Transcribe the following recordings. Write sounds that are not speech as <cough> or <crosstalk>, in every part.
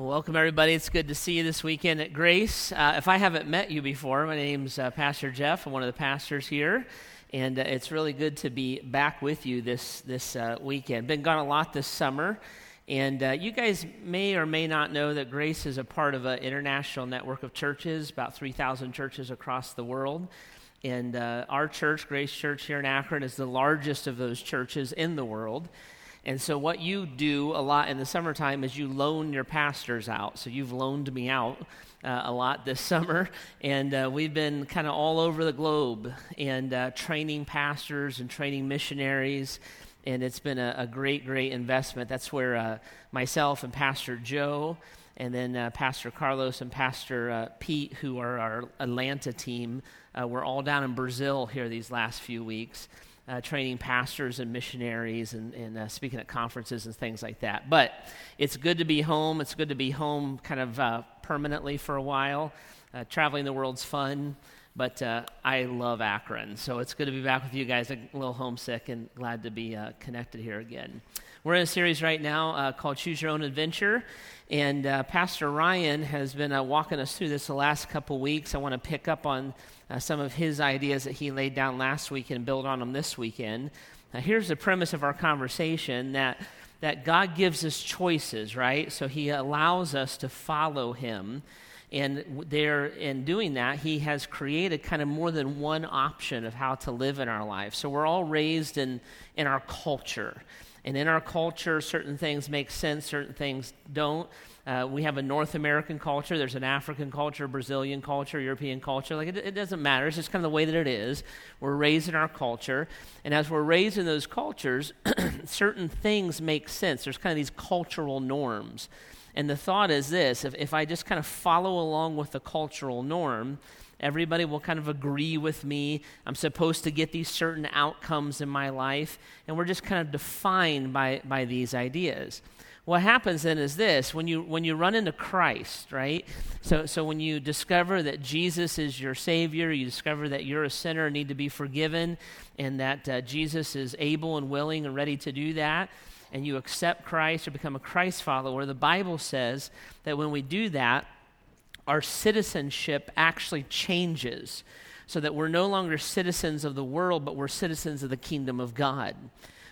Welcome, everybody. It's good to see you this weekend at Grace. Uh, if I haven't met you before, my name's uh, Pastor Jeff. I'm one of the pastors here, and uh, it's really good to be back with you this this uh, weekend. Been gone a lot this summer, and uh, you guys may or may not know that Grace is a part of an international network of churches, about 3,000 churches across the world. And uh, our church, Grace Church here in Akron, is the largest of those churches in the world. And so, what you do a lot in the summertime is you loan your pastors out. So, you've loaned me out uh, a lot this <laughs> summer. And uh, we've been kind of all over the globe and uh, training pastors and training missionaries. And it's been a, a great, great investment. That's where uh, myself and Pastor Joe, and then uh, Pastor Carlos and Pastor uh, Pete, who are our Atlanta team, we're all down in Brazil here these last few weeks uh, training pastors and missionaries and, and uh, speaking at conferences and things like that. But it's good to be home. It's good to be home kind of uh, permanently for a while. Uh, traveling the world's fun, but uh, I love Akron. So it's good to be back with you guys. a little homesick and glad to be uh, connected here again. We're in a series right now uh, called Choose Your Own Adventure. And uh, Pastor Ryan has been uh, walking us through this the last couple weeks. I want to pick up on uh, some of his ideas that he laid down last week and build on them this weekend. Now, here's the premise of our conversation that, that God gives us choices, right? So he allows us to follow him. And there, in doing that, he has created kind of more than one option of how to live in our life. So we're all raised in, in our culture. And in our culture, certain things make sense, certain things don't. Uh, we have a North American culture, there's an African culture, Brazilian culture, European culture. Like, it, it, doesn't matter. It's just kind of the way that it is. We're raised in our culture. And as we're raised in those cultures, <clears throat> certain things make sense. There's kind of these cultural norms. And the thought is this if, if I just kind of follow along with the cultural norm, everybody will kind of agree with me. I'm supposed to get these certain outcomes in my life. And we're just kind of defined by, by these ideas what happens then is this when you when you run into christ right so so when you discover that jesus is your savior you discover that you're a sinner and need to be forgiven and that uh, jesus is able and willing and ready to do that and you accept christ or become a christ follower the bible says that when we do that our citizenship actually changes so that we're no longer citizens of the world but we're citizens of the kingdom of god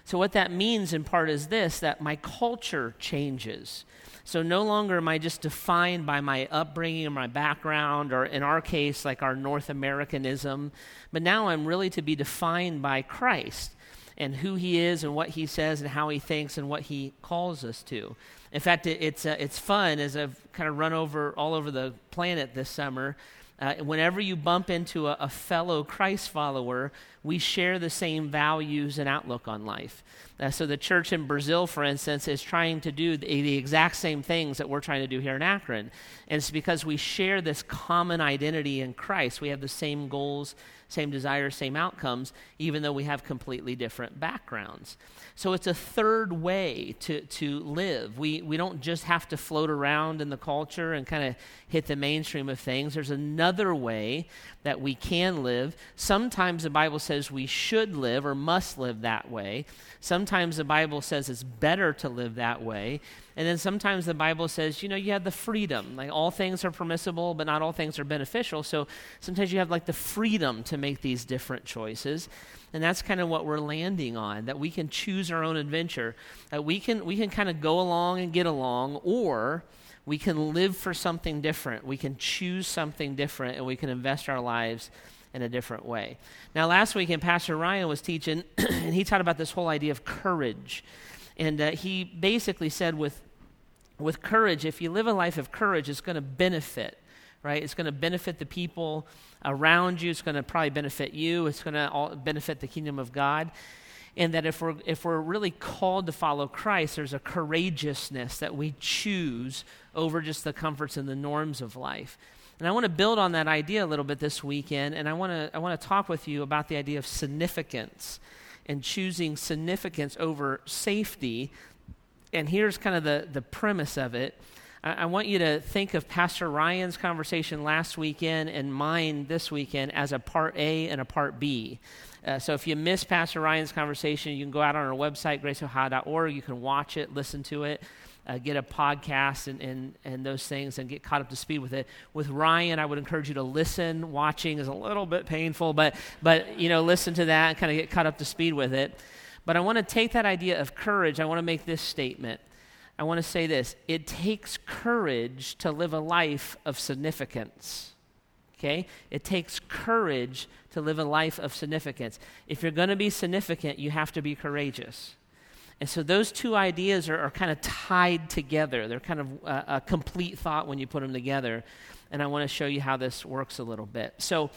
so, what that means in part is this that my culture changes. So, no longer am I just defined by my upbringing or my background, or in our case, like our North Americanism, but now I'm really to be defined by Christ and who he is and what he says and how he thinks and what he calls us to. In fact, it, it's, uh, it's fun as I've kind of run over all over the planet this summer. Uh, whenever you bump into a, a fellow Christ follower, we share the same values and outlook on life. Uh, so the church in Brazil, for instance, is trying to do the, the, exact same things that we're trying to do here in Akron. And it's because we share this common identity in Christ. We have the same goals, same desires, same outcomes, even though we have completely different backgrounds. So it's a third way to, to live. We, we don't just have to float around in the culture and kind of hit the mainstream of things. There's another way that we can live. Sometimes the Bible says we should live or must live that way. Sometimes the Bible says it's better to live that way. And then sometimes the Bible says, you know, you have the freedom. Like all things are permissible, but not all things are beneficial. So sometimes you have like the freedom to make these different choices. And that's kind of what we're landing on that we can choose our own adventure. That we can, we can kind of go along and get along, or we can live for something different. We can choose something different, and we can invest our lives in a different way. Now, last weekend, Pastor Ryan was teaching, <clears throat> and he taught about this whole idea of courage. And uh, he basically said, with with courage, if you live a life of courage, it's going to benefit, right? It's going to benefit the people around you. It's going to probably benefit you. It's going to benefit the kingdom of God. And that if we're, if we're really called to follow Christ, there's a courageousness that we choose over just the comforts and the norms of life. And I want to build on that idea a little bit this weekend, and I want to, I want to talk with you about the idea of significance and choosing significance over safety and here's kind of the, the premise of it. I, I want you to think of Pastor Ryan's conversation last weekend and mine this weekend as a part A and a part B. Uh, so if you missed Pastor Ryan's conversation, you can go out on our website, graceohio.org. You can watch it, listen to it. Uh, get a podcast and, and, and those things and get caught up to speed with it. With Ryan, I would encourage you to listen. Watching is a little bit painful, but, but you know, listen to that and kind of get caught up to speed with it. But I want to take that idea of courage, I want to make this statement. I want to say this it takes courage to live a life of significance. Okay? It takes courage to live a life of significance. If you're going to be significant, you have to be courageous. And so those two ideas are, are kind of tied together. They're kind of a, a complete thought when you put them together. And I want to show you how this works a little bit. So,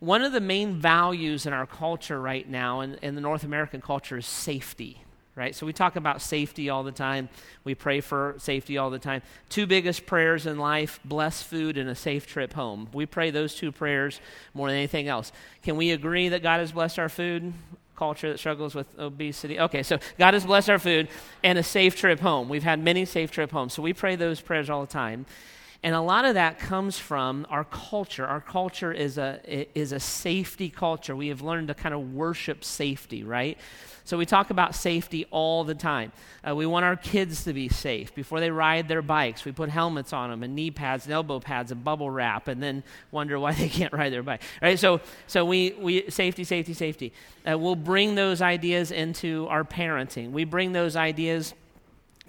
one of the main values in our culture right now, in, in the North American culture, is safety right? So we talk about safety all the time. We pray for safety all the time. Two biggest prayers in life bless food and a safe trip home. We pray those two prayers more than anything else. Can we agree that God has blessed our food? Culture that struggles with obesity. Okay, so God has blessed our food and a safe trip home. We've had many safe trip homes. So we pray those prayers all the time. And a lot of that comes from our culture. Our culture is a, is a safety culture. We have learned to kind of worship safety, right? So we talk about safety all the time. Uh, we want our kids to be safe. Before they ride their bikes, we put helmets on them and knee pads and elbow pads and bubble wrap and then wonder why <laughs> they can't ride their bike, right? So, so we, we safety, safety, safety. Uh, we'll bring those ideas into our parenting. We bring those ideas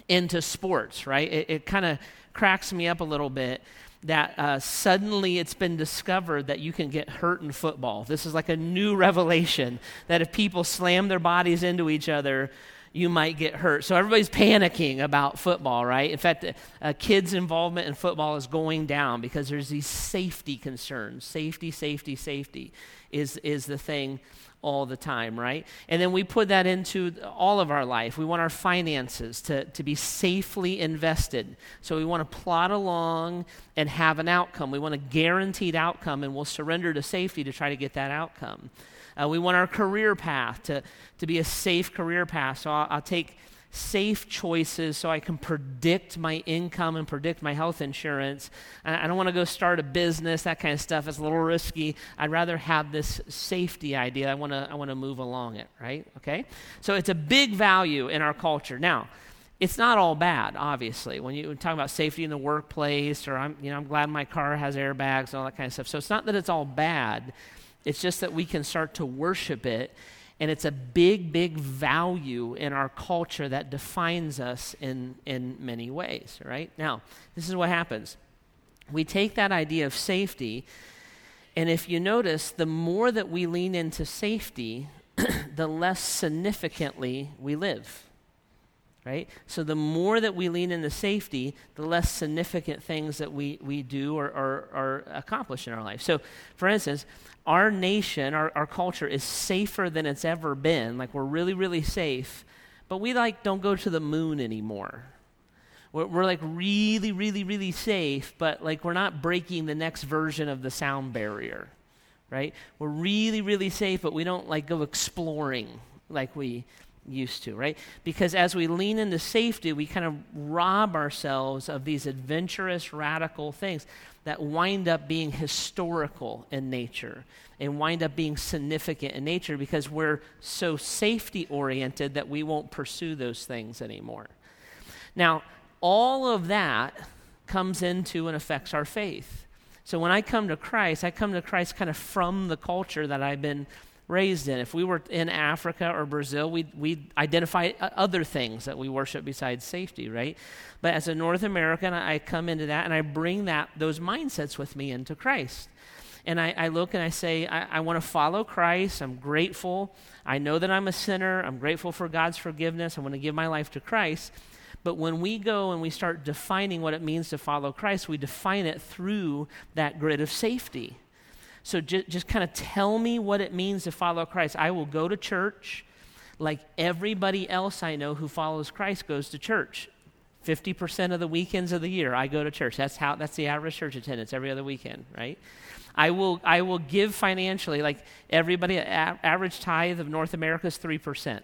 into sports, right? It, it kind of cracks me up a little bit that uh, suddenly it's been discovered that you can get hurt in football. This is like a new <laughs> revelation that if people slam their bodies into each other, you might get hurt. So everybody's panicking about football, right? In fact, uh, kids' involvement in football is going down because there's these safety concerns. Safety, safety, safety is, is the thing all the time, right? And then we put that into all of our life. We want our finances to, to be safely invested. So we want to plot along and have an outcome. We want a guaranteed outcome, and we'll surrender to safety to try to get that outcome. Uh, we want our career path to, to be a safe career path. So I'll, I'll take safe choices so I can predict my income and predict my health insurance. I don't want to go start a business, that kind of stuff. It's a little risky. I'd rather have this safety idea. I want to I want to move along it, right? Okay? So it's a big value in our culture. Now, it's not all bad, obviously. When you talk about safety in the workplace, or I'm, you know, I'm glad my car has airbags and all that kind of stuff. So it's not that it's all bad. It's just that we can start to worship it and it's a big, big value in our culture that defines us in, in many ways, right? Now, this is what happens. We take that idea of safety, and if you notice, the more that we lean into safety, <clears throat> the less significantly we live. Right? So the more that we lean into safety, the less significant things that we, we do or, or, or accomplish in our life. So, for instance, our nation, our, our culture is safer than it's ever been. Like we're really, really safe, but we like don't go to the moon anymore. We're, we're like really, really, really safe, but like we're not breaking the next version of the sound barrier, right? We're really, really safe, but we don't like go exploring like we used to, right? Because as we lean into safety, we kind of rob ourselves of these adventurous, radical things that wind up being historical in nature and wind up being significant in nature because we're so safety oriented that we won't pursue those things anymore. Now, all of that comes into and affects our faith. So when I come to Christ, I come to Christ kind of from the culture that I've been raised in. If we were in Africa or Brazil, we'd, we'd identify uh, other things that we worship besides safety, right? But as a North American, I come into that and I bring that those mindsets with me into Christ. And I, I look and I say, I, I want to follow Christ. I'm grateful. I know that I'm a sinner. I'm grateful for God's forgiveness. I want to give my life to Christ. But when we go and we start defining what it means to follow Christ, we define it through that grid of safety. So just, just kind of tell me what it means to follow Christ. I will go to church like everybody else I know who follows Christ goes to church. 50% of the weekends of the year I go to church. That's how that's the average church attendance every other weekend, right? I will I will give financially like everybody average tithe of North America is 3%.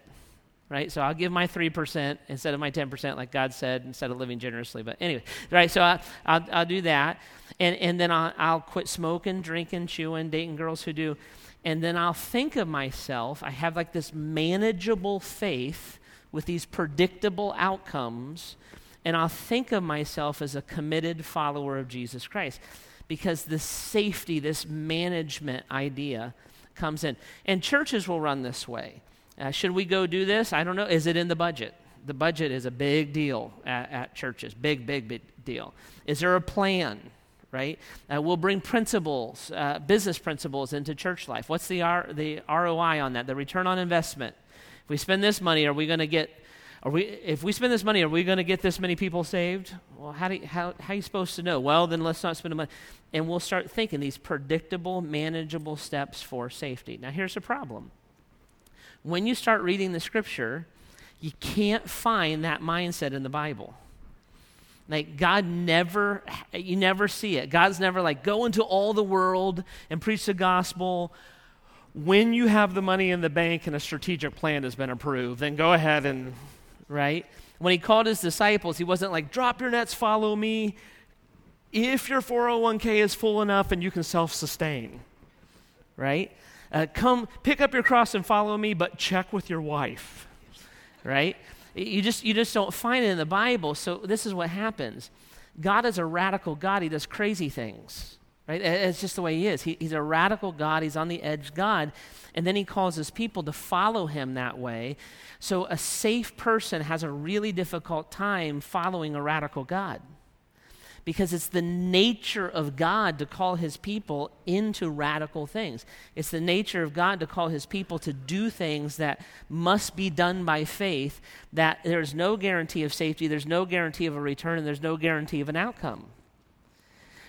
Right? So I'll give my 3% instead of my 10% like God said instead of living generously. But anyway, right? So I, I'll, I'll do that. And, and then I'll, I'll quit smoking, drinking, chewing, dating girls who do. And then I'll think of myself, I have like this manageable faith with these predictable outcomes. and I'll think of myself as a committed follower of Jesus Christ because this safety, this management idea comes in. And churches will run this way. Uh, should we go do this? I don't know. Is it in the budget? The budget is a big deal at, at churches. Big, big, big deal. Is there a plan? Right? Uh, we'll bring principles, uh, business principles into church life. What's the, R- the ROI on that? The return on investment. If we spend this money, are we going to get are we, if we spend this money, are we going to get this many people saved? Well, how, do you, how, how are you supposed to know? Well, then let's not spend the money. And we'll start thinking these predictable, manageable steps for safety. Now, here's the problem. When you start reading the scripture, you can't find that mindset in the Bible. Like, God never, you never see it. God's never like, go into all the world and preach the gospel. When you have the money in the bank and a strategic plan has been approved, then go ahead and right? When he called his disciples, he wasn't like, drop your nets, follow me. If your 401k is full enough and you can self sustain, right? Uh, come pick up your cross and follow me, but check with your wife, right? You just, you just don't find it in the Bible. So this is what happens God is a radical God, He does crazy things. Right? It's just the way he is. He, he's a radical God. He's on the edge God. And then he calls his people to follow him that way. So a safe person has a really difficult time following a radical God because it's the nature of God to call his people into radical things. It's the nature of God to call his people to do things that must be done by faith, that there's no guarantee of safety, there's no guarantee of a return, and there's no guarantee of an outcome.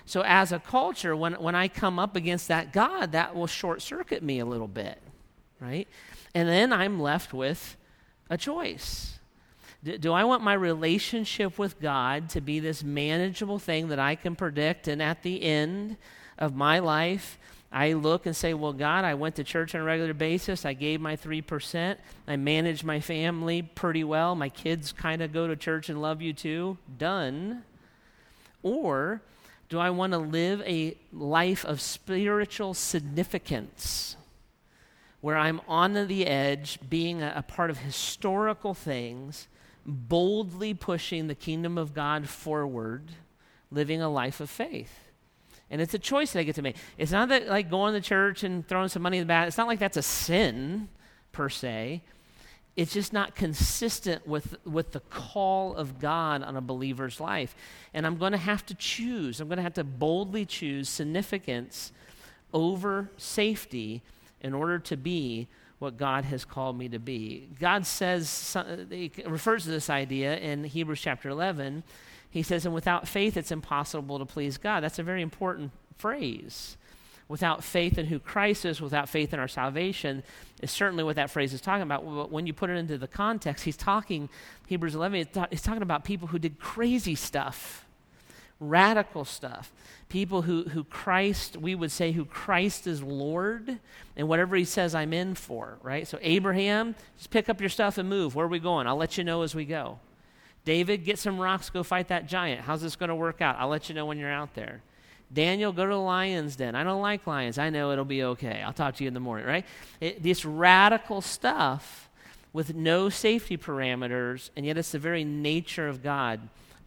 So, as a culture, when, when I come up against that God, that will short circuit me a little bit, right? And then I'm left with a choice. Do, do I want my relationship with God to be this manageable thing that I can predict, and at the end of my life, I look and say, Well, God, I went to church on a regular basis. I gave my 3%. I manage my family pretty well. My kids kind of go to church and love you too. Done. Or, do I want to live a life of spiritual significance where I'm on the edge, being a, a, part of historical things, boldly pushing the kingdom of God forward, living a life of faith? And it's a choice that I get to make. It's not that like going to church and throwing some money in the bag, it's not like that's a sin per se it's just not consistent with, with the call of God on a believer's life. And I'm going to have to choose. I'm going to have to boldly choose significance over safety in order to be what God has called me to be. God says, he refers to this idea in Hebrews chapter 11. He says, and without faith, it's impossible to please God. That's a very important phrase without faith in who Christ is, without faith in our salvation, is certainly what that phrase is talking about. But when you put it into the context, he's talking, Hebrews 11, he's talking about people who did crazy stuff, radical stuff. People who, who Christ, we would say, who Christ is Lord, and whatever he says, I'm in for, right? So, Abraham, just pick up your stuff and move. Where are we going? I'll let you know as we go. David, get some rocks, go fight that giant. How's this going to work out? I'll let you know when you're out there. Daniel, go to the lion's den. I don't like lions. I know it'll be okay. I'll talk to you in the morning, right? It, this radical stuff with no safety parameters, and yet it's the very nature of God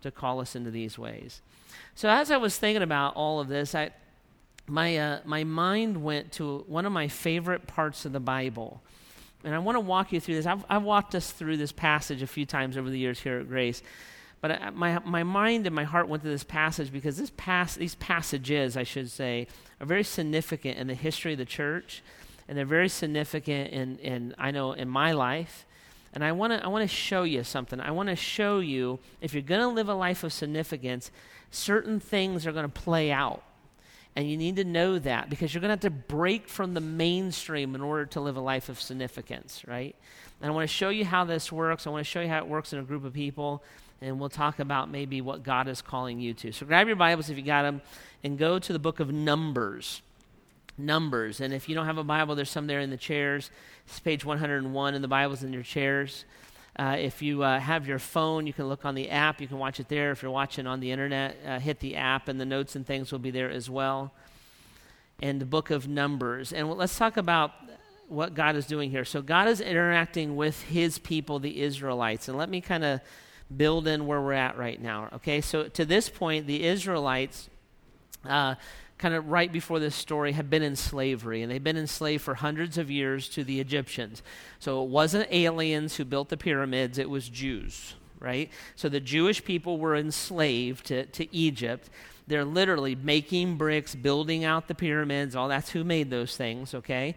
to call us into these ways. So as I was thinking about all of this, I, my, uh, my mind went to one of my favorite parts of the Bible. And I want to walk you through this. I've, I've walked us through this passage a few times over the years here at Grace. But I, my, my mind and my heart went to this passage because this pass, these passages, I should say, are very significant in the history of the church, and they're very significant in, in I know, in my life. And I want to I wanna show you something. I want to show you if you're going to live a life of significance, certain things are going to play out. And you need to know that because you're going to have to break from the mainstream in order to live a life of significance, right? And I want to show you how this works. I want to show you how it works in a group of people and we'll talk about maybe what God is calling you to. So grab your Bibles if you got them and go to the book of Numbers. Numbers. And if you don't have a Bible, there's some there in the chairs. It's page 101 in the Bibles in your chairs. Uh, if you uh, have your phone, you can look on the app. You can watch it there. If you're watching on the internet, uh, hit the app, and the notes and things will be there as well. And the book of Numbers. And let's talk about what God is doing here. So, God is interacting with his people, the Israelites. And let me kind of build in where we're at right now. Okay, so to this point, the Israelites. Kind of right before this story, had been in slavery, and they've been enslaved for hundreds of years to the Egyptians. So it wasn't aliens who built the pyramids, it was Jews, right? So the Jewish people were enslaved to, to Egypt. They're literally making bricks, building out the pyramids, all that's who made those things, okay?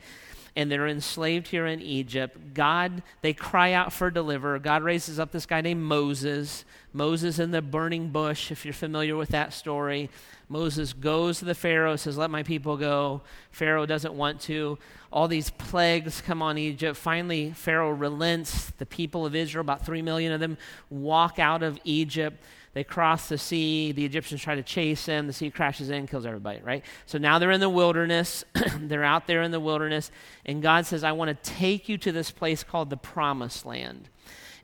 And they're enslaved here in Egypt. God, they cry out for deliver. God raises up this guy named Moses. Moses in the burning bush, if you're familiar with that story. Moses goes to the Pharaoh, says, Let my people go. Pharaoh doesn't want to. All these plagues come on Egypt. Finally, Pharaoh relents. The people of Israel, about three million of them, walk out of Egypt. They cross the sea. The Egyptians try to chase them. The sea crashes in, kills everybody, right? So now they're in the wilderness. <clears throat> they're out there in the wilderness. And God says, I want to take you to this place called the Promised Land.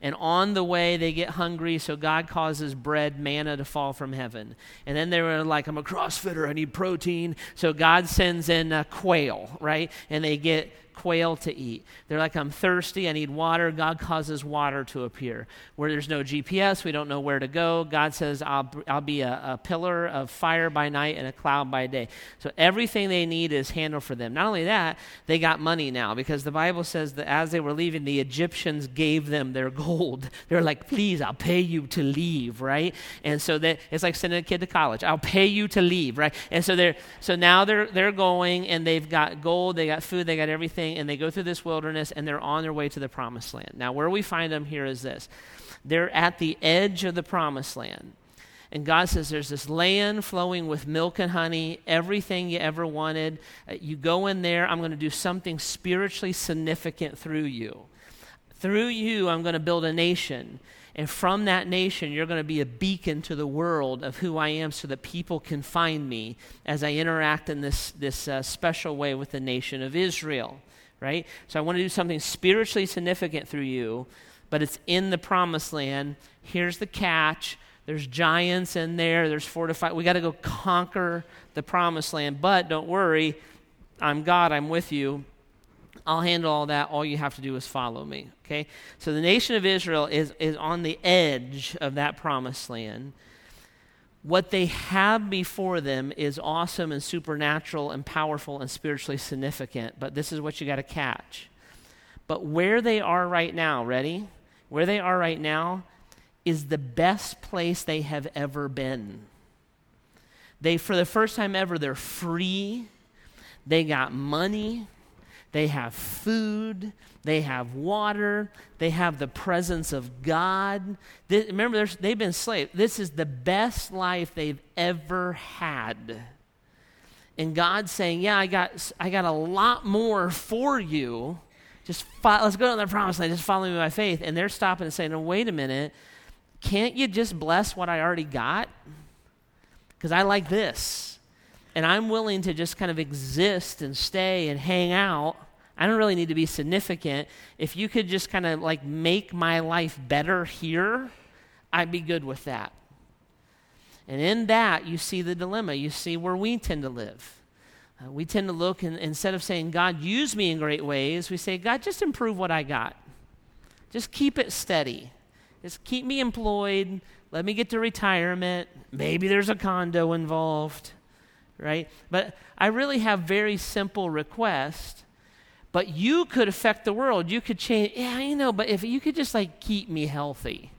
And on the way, they get hungry, so God causes bread, manna to fall from heaven. And then they were like, I'm a CrossFitter, I need protein. So God sends in a quail, right? And they get quail to eat. They're like, I'm thirsty, I need water. God causes water to appear. Where there's no GPS, we don't know where to go. God says, I'll, I'll be a, a pillar of fire by night and a cloud by day. So everything they need is handled for them. Not only that, they got money now because the Bible says that as they were leaving, the Egyptians gave them their <laughs> gold. They're like, please, I'll pay you to leave, right? And so that it's like sending a kid to college. I'll pay you to leave, right? And so they're so now they're they're going and they've got gold, they got food, they got everything and they go through this wilderness and they're on their way to the promised land. Now, where we find them here is this they're at the edge of the promised land. And God says there's this land flowing with milk and honey, everything you ever wanted. Uh, you go in there, I'm going to do something spiritually significant through you. Through you, I'm going to build a nation. And from that nation, you're going to be a beacon to the world of who I am so that people can find me as I interact in this, this uh, special way with the nation of Israel, right? So I want to do something spiritually significant through you, but it's in the promised land. Here's the catch there's giants in there, there's fortified. We got to go conquer the promised land. But don't worry, I'm God, I'm with you. I'll handle all that. All you have to do is follow me. Okay? So the nation of Israel is, is on the edge of that promised land. What they have before them is awesome and supernatural and powerful and spiritually significant, but this is what you got to catch. But where they are right now, ready? Where they are right now is the best place they have ever been. They, for the first time ever, they're free. They got money. They have food, they have water, they have the presence of God. They, remember, they've been slaves. This is the best life they've ever had. And God's saying, Yeah, I got, I got a lot more for you. Just fo- let's go to the promised land. Just follow me by faith. And they're stopping and saying, No, wait a minute. Can't you just bless what I already got? Because I like this and I'm willing to just kind of exist and stay and hang out, I don't really need to be significant. If you could just kind of like make my life better here, I'd be good with that. And in that, you see the dilemma. You see where we tend to live. Uh, we tend to look and instead of saying, God, use me in great ways, we say, God, just improve what I got. Just keep it steady. Just keep me employed. Let me get to retirement. Maybe there's a condo involved right? But I really have very simple requests. But you could affect the world. You could change. Yeah, you know, but if you could just like keep me healthy,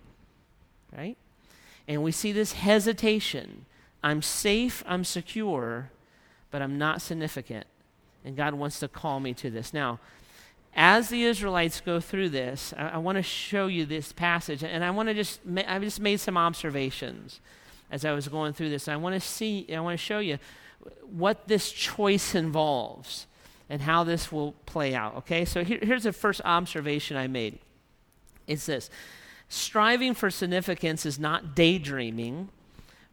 right? And we see this hesitation. I'm safe, I'm secure, but I'm not significant. And God wants to call me to this. Now, as the Israelites go through this, I, I want to show you this passage, and I want to just, ma- I just made some observations as I was going through this. I want to see, I want to show you what this choice involves and how this will play out. Okay, so here, here's the first observation I made it's this striving for significance is not daydreaming.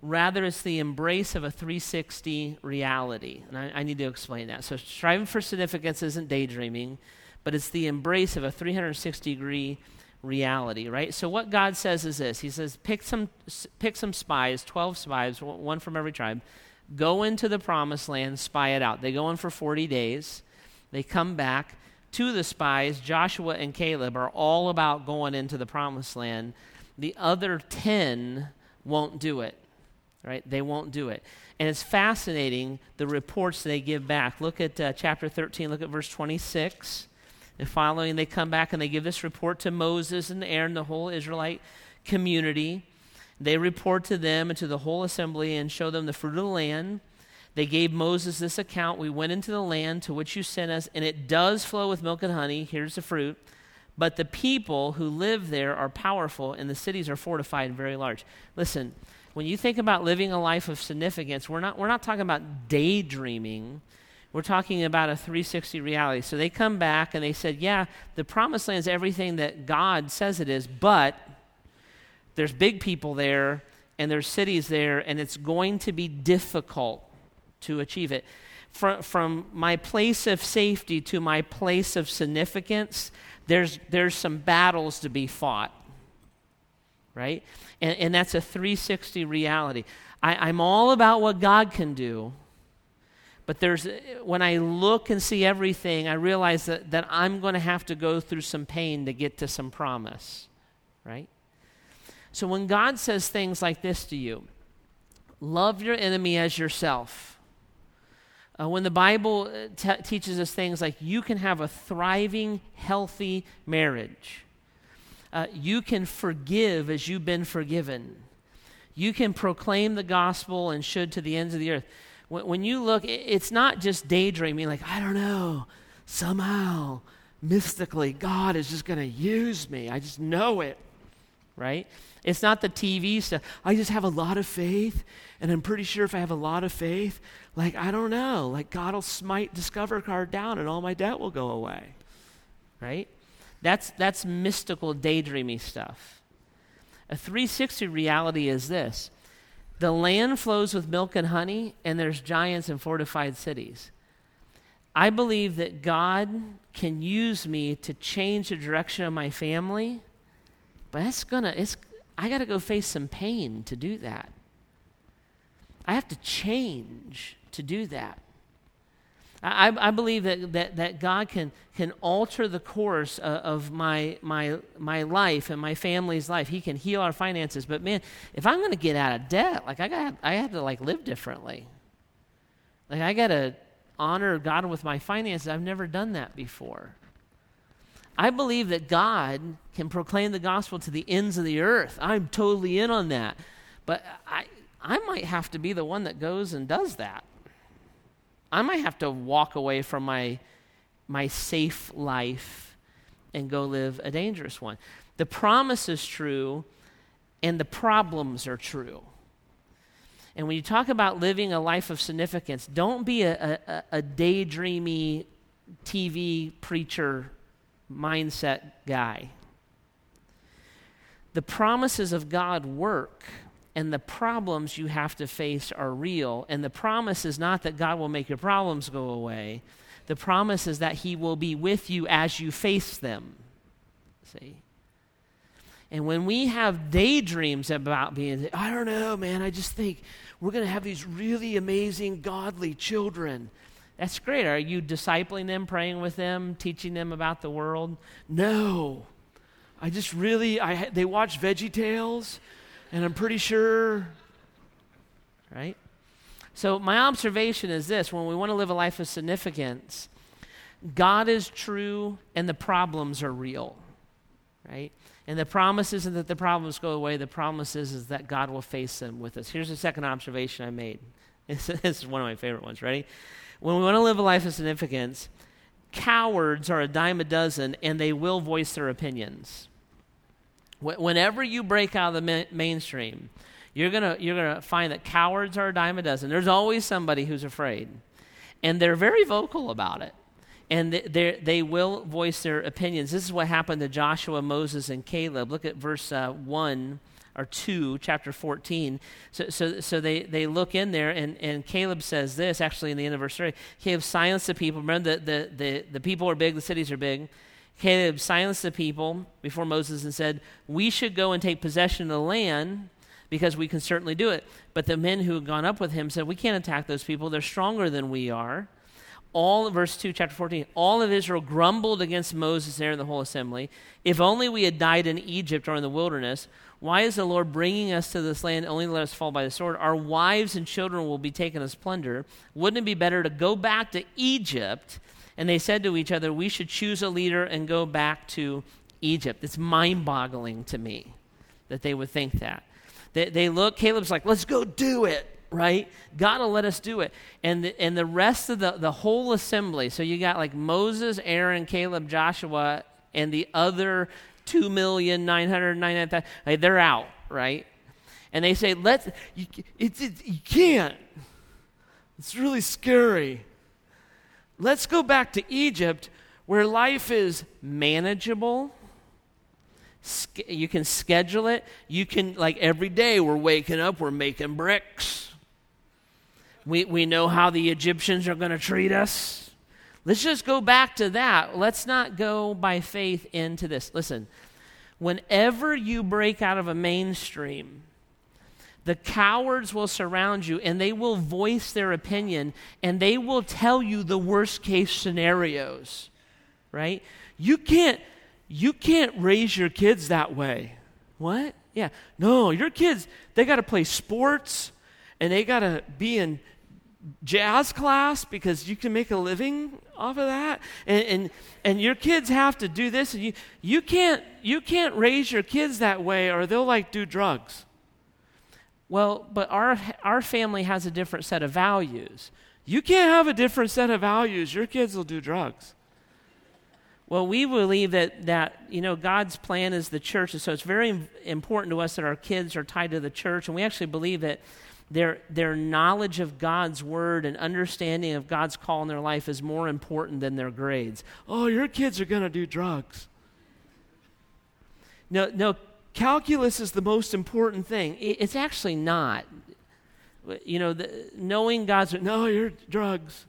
Rather, it's the embrace of a 360 reality. And I, I need to explain that. So, striving for significance isn't daydreaming, but it's the embrace of a 360 degree reality, right? So what God says is this. He says, pick some, pick some spies, 12 spies, one from every tribe, go into the promised land, spy it out. They go in for 40 days. They come back. two the spies, Joshua and Caleb, are all about going into the promised land. the other 10 won't do it. Right? They won't do it. And it's fascinating the reports they give back. Look at uh, chapter 13, look at verse 26. And following, they come back and they give this report to Moses and Aaron, the whole Israelite community. They report to them and to the whole assembly and show them the fruit of the land. They gave Moses this account We went into the land to which you sent us, and it does flow with milk and honey. Here's the fruit. But the people who live there are powerful, and the cities are fortified and very large. Listen, when you think about living a life of significance, we're not, we're not talking about daydreaming. We're talking about a 360 reality. So they come back and they said, Yeah, the promised land is everything that God says it is, but there's big people there and there's cities there, and it's going to be difficult to achieve it. From, from my place of safety to my place of significance, there's, there's some battles to be fought, right? And, and that's a 360 reality. I, I'm all about what God can do, but there's, when I look and see everything, I realize that, that I'm going to have to go through some pain to get to some promise, right? So when God says things like this to you, love your enemy as yourself uh, when the Bible uh, teaches us things like you can have a thriving, healthy marriage, uh, you can forgive as you've been forgiven, you can proclaim the gospel and should to the ends of the earth. When, when you look, it's not just daydreaming, like, I don't know, somehow, mystically, God is just going to use me. I just know it, right? It's not the TV stuff. I just have a lot of faith, and I'm pretty sure if I have a lot of faith, like, I don't know, like God will smite Discover card down and all my debt will go away. Right? That's, that's mystical, daydreamy stuff. A 360 reality is this the land flows with milk and honey, and there's giants and fortified cities. I believe that God can use me to change the direction of my family, but that's gonna, it's, I gotta go face some pain to do that. I have to change to do that. I, I believe that, that, that God can, can alter the course of, of my, my, my life and my family's life. He can heal our finances. But man, if I'm going to get out of debt, like I, got, I have to like live differently. Like I got to honor God with my finances. I've never done that before. I believe that God can proclaim the gospel to the ends of the earth. I'm totally in on that. But I, I might have to be the one that goes and does that. I might have to walk away from my, my safe life and go live a dangerous one. The promise is true, and the problems are true. And when you talk about living a life of significance, don't be a, a, a daydreamy TV preacher mindset guy. The promises of God work and the problems you have to face are real. And the promise is not that God will make your problems go away, the promise is that He will be with you as you face them. See? And when we have daydreams about being, I don't know, man, I just think we're going to have these really amazing, godly children. That's great. Are you discipling them, praying with them, teaching them about the world? No. I just really, I, they watch Veggie Tales and I'm pretty sure, right? So, my observation is this when we want to live a life of significance, God is true and the problems are real, right? And the promise isn't that the problems go away, the promise is, is that God will face them with us. Here's the second observation I made. <laughs> This, is one of my favorite ones. Ready? When we want to live a life of significance, cowards are a dime a dozen and they will voice their opinions. Whenever you break out of the mainstream, you're going you're gonna find that cowards are a dime a dozen. There's always somebody who's afraid. And they're very vocal about it. And they, they will voice their opinions. This is what happened to Joshua, Moses, and Caleb. Look at verse uh, 1 or 2, chapter 14. So, so, so they, they look in there, and, and Caleb says this, actually, in the end of verse 3. Caleb silenced the people. Remember, the, the, the, the people are big, the cities are big. Caleb silenced the people before Moses and said, We should go and take possession of the land because we can certainly do it. But the men who had gone up with him said, We can't attack those people. They're stronger than we are. All verse 2 chapter 14 all of israel grumbled against moses and aaron the whole assembly. If only we had died in egypt or in the wilderness why is the lord bringing us to this land only to let us fall by the sword? Our wives and children will be taken as plunder. Wouldn't it be better to go back to egypt? And they said to each other we should choose a leader and go back to egypt. It's mind-boggling to me that they would think that. They, they look caleb's like let's go do it right? God will let us do it. And the, and the rest of the, the whole assembly, so you got like Moses, Aaron, Caleb, Joshua, and the other 2,999,000, they're out, right? And they say, let's, you, it, it, you can't. It's really scary. Let's go back to Egypt where life is manageable. You can schedule it. You can, like every day, we're waking up, we're making bricks we, we know how the Egyptians are going to treat us. Let's just go back to that. Let's not go by faith into this. Listen, whenever you break out of a mainstream, the cowards will surround you and they will voice their opinion and they will tell you the worst case scenarios right you can't you can't raise your kids that way what yeah no your kids they got to play sports and they got to be in jazz class because you can make a living off of that? And, and and your kids have to do this and you you can't you can't raise your kids that way or they'll like do drugs. Well but our our family has a different set of values. You can't have a different set of values. Your kids will do drugs. Well we believe that that you know god's plan is the church and so it's very important to us that our kids are tied to the church and we actually believe that their, their knowledge of God's word and understanding of God's call in their life is more important than their grades. Oh, your kids are going to do drugs. No, no, calculus is the most important thing. It's actually not. You know, the, knowing God's, no, you're drugs.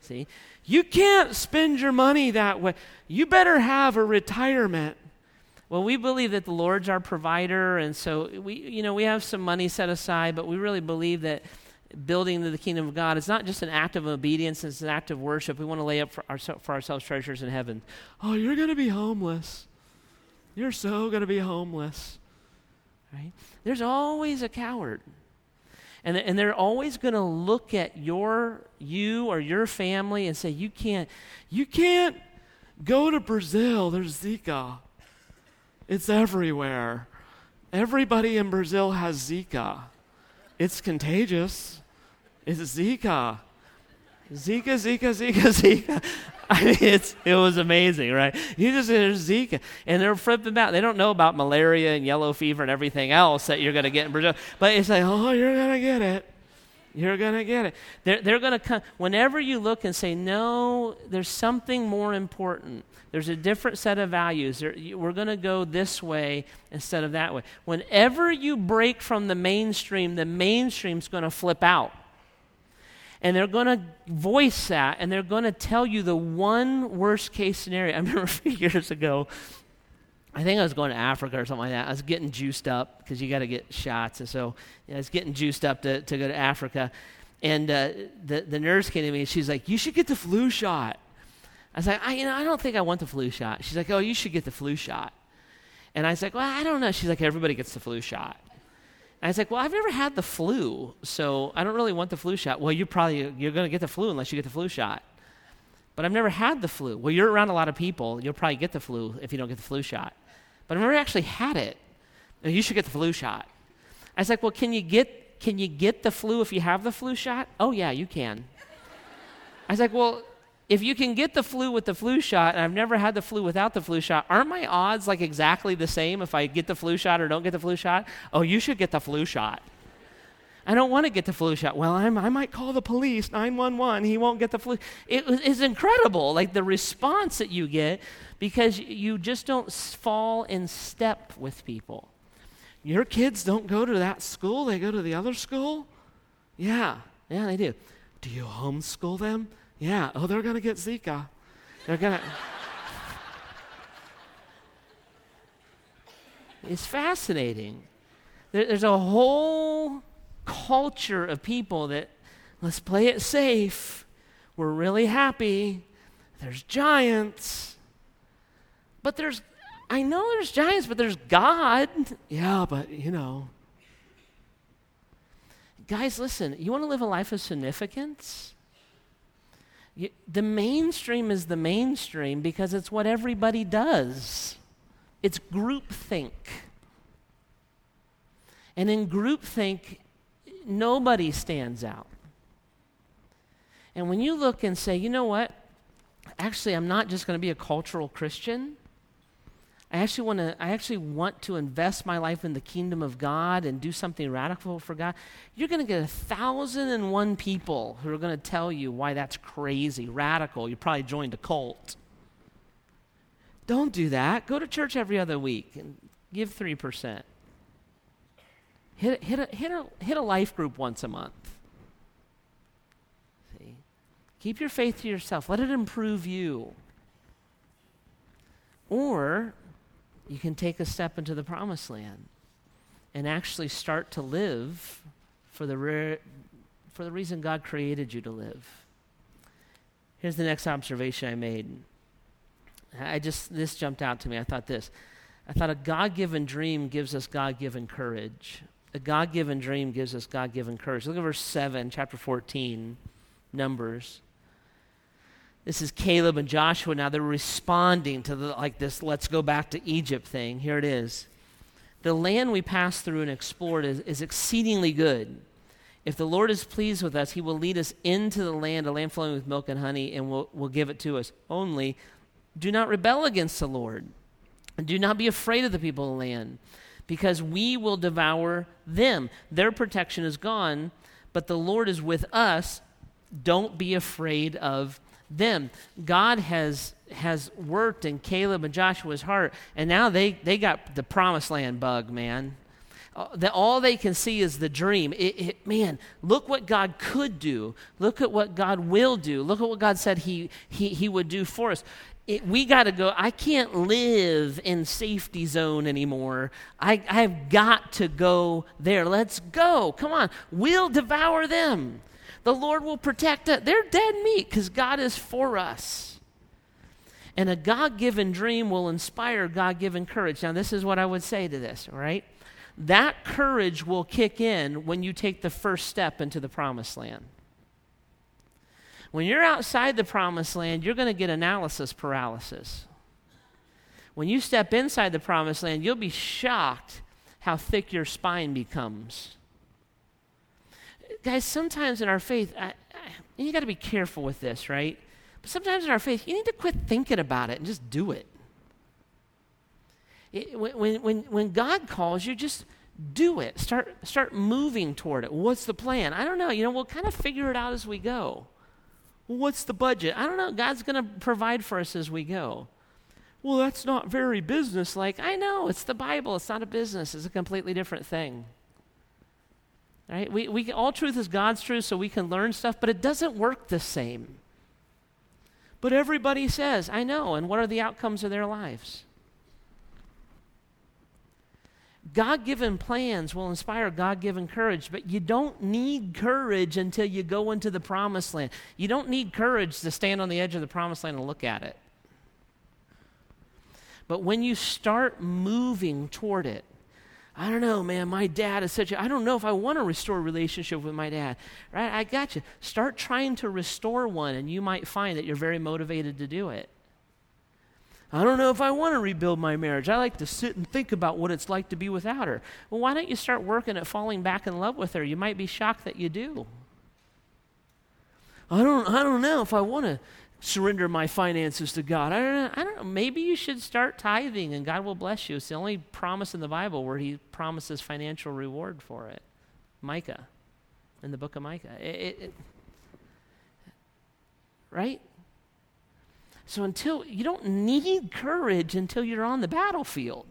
See? You can't spend your money that way. You better have a retirement well, we believe that the Lord's our provider, and so we, you know, we have some money set aside, but we really believe that building the kingdom of God is not just an act of obedience; it's an act of worship. We want to lay up for, our, for ourselves treasures in heaven. Oh, you're going to be homeless. You're so going to be homeless, right? There's always a coward. And, and they're always going to look at your you or your family and say you can't you can't go to Brazil there's Zika it's everywhere. Everybody in Brazil has Zika. It's contagious. It's Zika. Zika, Zika, Zika, <laughs> Zika. I mean, it's, it was amazing, right? You just hear Zika, and they're flipping out. They don't know about malaria and yellow fever and everything else that you're going to get in Brazil. But it's like, oh, you're going to get it. You're going to get it. They're, they're going to come. Whenever you look and say, no, there's something more important, there's a different set of values. There, we're going to go this way instead of that way. Whenever you break from the mainstream, the mainstream's going to flip out. And they're going to voice that, and they're going to tell you the one worst case scenario. <laughs> I remember a few years ago, I think I was going to Africa or something like that. I was getting juiced up because you got to get shots. And so you know, I was getting juiced up to, to go to Africa. And uh, the, the nurse came to me and she's like, You should get the flu shot. I was like, I, you know, I don't think I want the flu shot. She's like, Oh, you should get the flu shot. And I was like, Well, I don't know. She's like, Everybody gets the flu shot. I was like, Well, I've never had the flu, so I don't really want the flu shot. Well, you probably, you're going to get the flu unless you get the flu shot. But I've never had the flu. Well, you're around a lot of people. You'll probably get the flu if you don't get the flu shot. But I've never actually had it. You should get the flu shot. I was like, Well, can you get, can you get the flu if you have the flu shot? Oh, yeah, you can. I was like, Well, if you can get the flu with the flu shot, and I've never had the flu without the flu shot, aren't my odds like exactly the same if I get the flu shot or don't get the flu shot? Oh, you should get the flu shot. I don't want to get the flu shot. Well, I'm, i might call the police, 911. He won't get the flu. It is incredible, like the response that you get because you just don't fall in step with people. Your kids don't go to that school, they go to the other school? Yeah, yeah, they do. Do you homeschool them? Yeah. Oh, they're going to get Zika. They're going <laughs> to. it's fascinating. There, there's a whole culture of people that Let's play it safe. We're really happy. There's giants. But there's, I know there's giants, but there's God. <laughs> Yeah, but you know. Guys, listen, you want to live a life of significance? You, the mainstream is the mainstream because it's what everybody does. It's groupthink. And in groupthink, nobody stands out. And when you look and say, you know what? Actually, I'm not just going to be a cultural Christian. I actually want to I actually want to invest my life in the kingdom of God and do something radical for God. You're going to get a thousand and one people who are going to tell you why that's crazy, radical. You probably joined a cult. Don't do that. Go to church every other week and give 3%. Hit, hit, a, hit, a, hit a life group once a month. See? Keep your faith to yourself. Let it improve you. Or you can take a step into the promised land and actually start to live for the, re- for the reason God created you to live. Here's the next observation I made. I just, this jumped out to me. I thought this. I thought a God given dream gives us God given courage. A God given dream gives us God given courage. Look at verse 7, chapter 14, Numbers. This is Caleb and Joshua. Now they're responding to the, like this let's go back to Egypt thing. Here it is. The land we passed through and explored is, is exceedingly good. If the Lord is pleased with us, he will lead us into the land, a land flowing with milk and honey, and will, will give it to us. Only do not rebel against the Lord. And do not be afraid of the people of the land, because we will devour them. Their protection is gone, but the Lord is with us. Don't be afraid of them. God has has worked in Caleb and Joshua's heart, and now they, they got the promised land bug, man. Uh, that all they can see is the dream. It, it, man, look what God could do. Look at what God will do. Look at what God said He, he, he would do for us. It, we got to go. I can't live in safety zone anymore. I, I've got to go there. Let's go. Come on. We'll devour them. The Lord will protect us. They're dead meat because God is for us. And a God given dream will inspire God given courage. Now, this is what I would say to this, all right? That courage will kick in when you take the first step into the promised land. When you're outside the promised land, you're going to get analysis paralysis. When you step inside the promised land, you'll be shocked how thick your spine becomes guys, sometimes in our faith, I, I, you got to be careful with this, right? But sometimes in our faith, you need to quit thinking about it and just do it. it when, when, when God calls you, just do it. Start, start moving toward it. What's the plan? I don't know. You know, we'll kind of figure it out as we go. What's the budget? I don't know. God's going to provide for us as we go. Well, that's not very business-like. I know. It's the Bible. It's not a business. It's a completely different thing. Right? We, we, all truth is God's truth, so we can learn stuff, but it doesn't work the same. But everybody says, I know, and what are the outcomes of their lives? God given plans will inspire God given courage, but you don't need courage until you go into the promised land. You don't need courage to stand on the edge of the promised land and look at it. But when you start moving toward it, I don't know, man. My dad is such a. I don't know if I want to restore a relationship with my dad. Right? I got you. Start trying to restore one, and you might find that you're very motivated to do it. I don't know if I want to rebuild my marriage. I like to sit and think about what it's like to be without her. Well, why don't you start working at falling back in love with her? You might be shocked that you do. I don't, I don't know if I want to surrender my finances to God. I don't, know, I don't know. Maybe you should start tithing and God will bless you. It's the only promise in the Bible where He promises financial reward for it. Micah, in the book of Micah. It, it, it, right? So until you don't need courage until you're on the battlefield.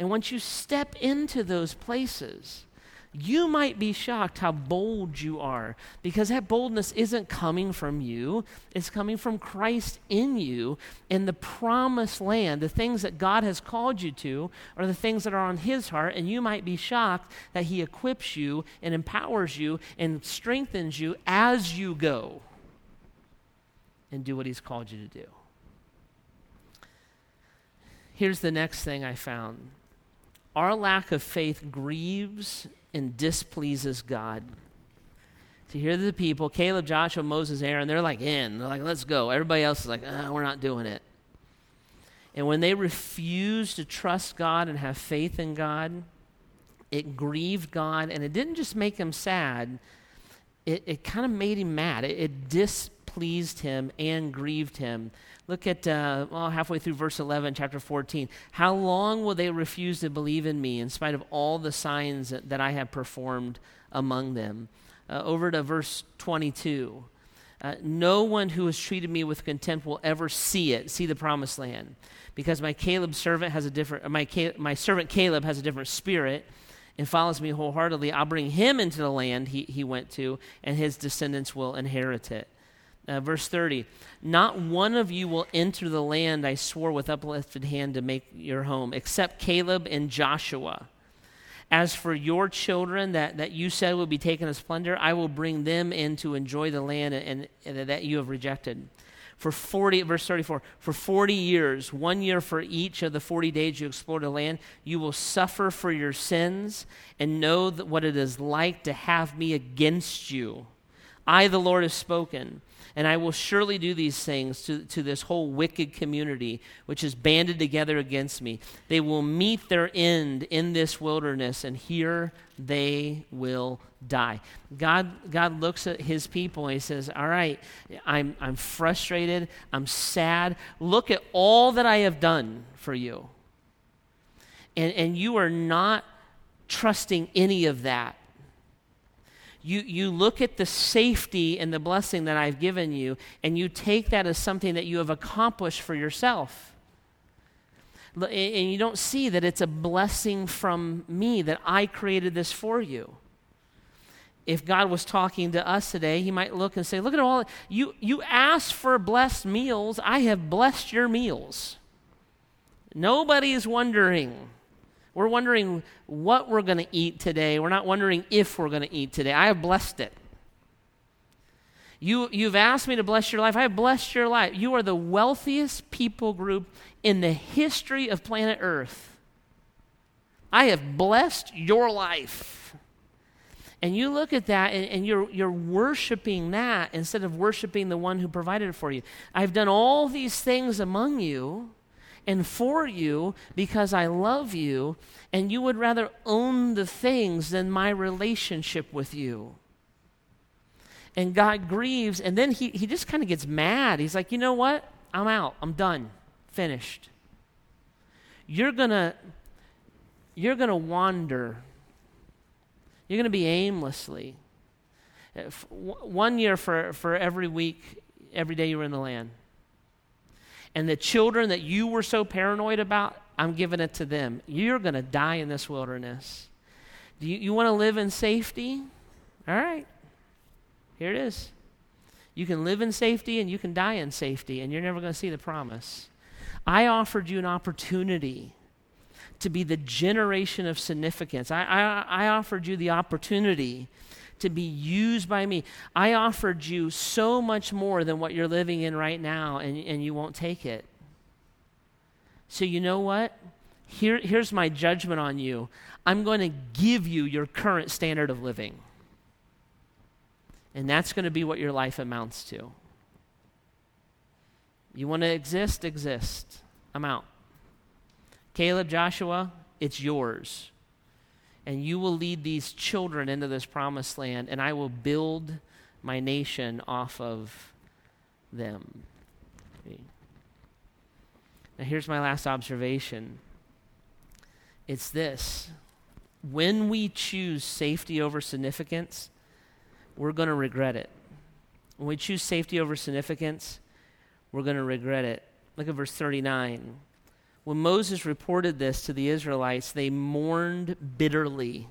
And once you step into those places, you might be shocked how bold you are because that boldness isn't coming from you. It's coming from Christ in you in the promised land. The things that God has called you to are the things that are on His heart, and you might be shocked that He equips you and empowers you and strengthens you as you go and do what He's called you to do. Here's the next thing I found our lack of faith grieves and displeases God. To hear the people, Caleb, Joshua, Moses, Aaron, they're like in. They're like, let's go. Everybody else is like, oh, we're not doing it. And when they refused to trust God and have faith in God, it grieved God. And it didn't just make him sad, it, it kind of made him mad. It, it displeased him and grieved him. Look at uh, well, halfway through verse 11, chapter 14. How long will they refuse to believe in me in spite of all the signs that, that I have performed among them? Uh, over to verse 22. Uh, no one who has treated me with contempt will ever see it, see the promised land, because my Caleb servant has a different, my, my servant Caleb has a different spirit and follows me wholeheartedly. I'll bring him into the land he, he went to, and his descendants will inherit it. Uh, verse 30 Not one of you will enter the land I swore with uplifted hand to make your home, except Caleb and Joshua. As for your children that, that you said would be taken as plunder, I will bring them in to enjoy the land and, and that you have rejected. For 40, verse 34, for 40 years, one year for each of the 40 days you explore the land, you will suffer for your sins and know what it is like to have me against you. I, the Lord, have spoken. And I will surely do these things to, to this whole wicked community which is banded together against me. They will meet their end in this wilderness, and here they will die. God, God looks at his people and he says, All right, I'm, I'm frustrated, I'm sad. Look at all that I have done for you. And, and you are not trusting any of that you, you look at the safety and the blessing that I've given you, and you take that as something that you have accomplished for yourself. And you don't see that it's a blessing from me, that I created this for you. If God was talking to us today, He might look and say, Look at all, you, you asked for blessed meals. I have blessed your meals. Nobody is wondering we're wondering what we're going to eat today. We're not wondering if we're going to eat today. I have blessed it. You, you've asked me to bless your life. I have blessed your life. You are the wealthiest people group in the history of planet Earth. I have blessed your life. And you look at that and, and, you're, you're worshiping that instead of worshiping the one who provided it for you. I've done all these things among you and for you because I love you, and you would rather own the things than my relationship with you. And God grieves, and then he, he just kind of gets mad. He's like, you know what? I'm out. I'm done. Finished. You're gonna you're gonna wander. You're gonna be aimlessly. One year for, for every week, every day you were in the land. And the children that you were so paranoid about, I'm giving it to them. You're going to die in this wilderness. Do you, you want to live in safety? All right. Here it is. You can live in safety and you can die in safety, and you're never going to see the promise. I offered you an opportunity to be the generation of significance. I, I, I offered you the opportunity to be used by me. I offered you so much more than what you're living in right now, and, and you won't take it. So, you know what? Here, here's my judgment on you I'm going to give you your current standard of living. And that's going to be what your life amounts to. You want to exist? Exist. I'm out. Caleb, Joshua, it's yours and you will lead these children into this promised land, and I will build my nation off of them. Now, here's my last observation it's this when we choose safety over significance, we're going to regret it. When we choose safety over significance, we're going to regret it. Look at verse 39. When Moses reported this to the Israelites, they mourned bitterly.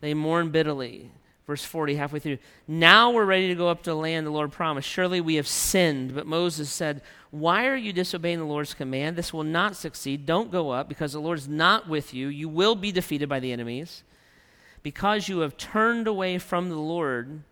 they mourned bitterly. Verse 40, halfway through. Now we're ready to go up to the land the Lord promised. Surely we have sinned. But Moses said, Why are you disobeying the Lord's command? This will not succeed. Don't go up, because the Lord is not with you. You will be defeated by the enemies. Because you have turned away from the Lord,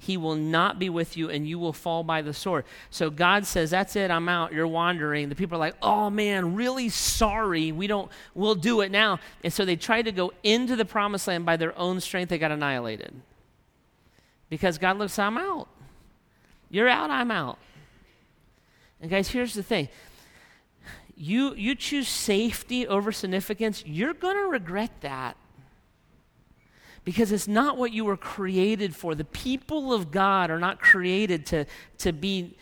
he will not be with you, and you will fall by the sword. So God says, That's it, I'm out. You're wandering. The people are like, Oh man, really sorry. We don't, we'll do it now. And so they tried to go into the promised land by their own strength. They got annihilated. Because God looks, I'm out. You're out, I'm out. And guys, here's the thing. You, you choose safety over significance, you're going to regret that. Because it's not what you were created for. The people of God are not created to, to be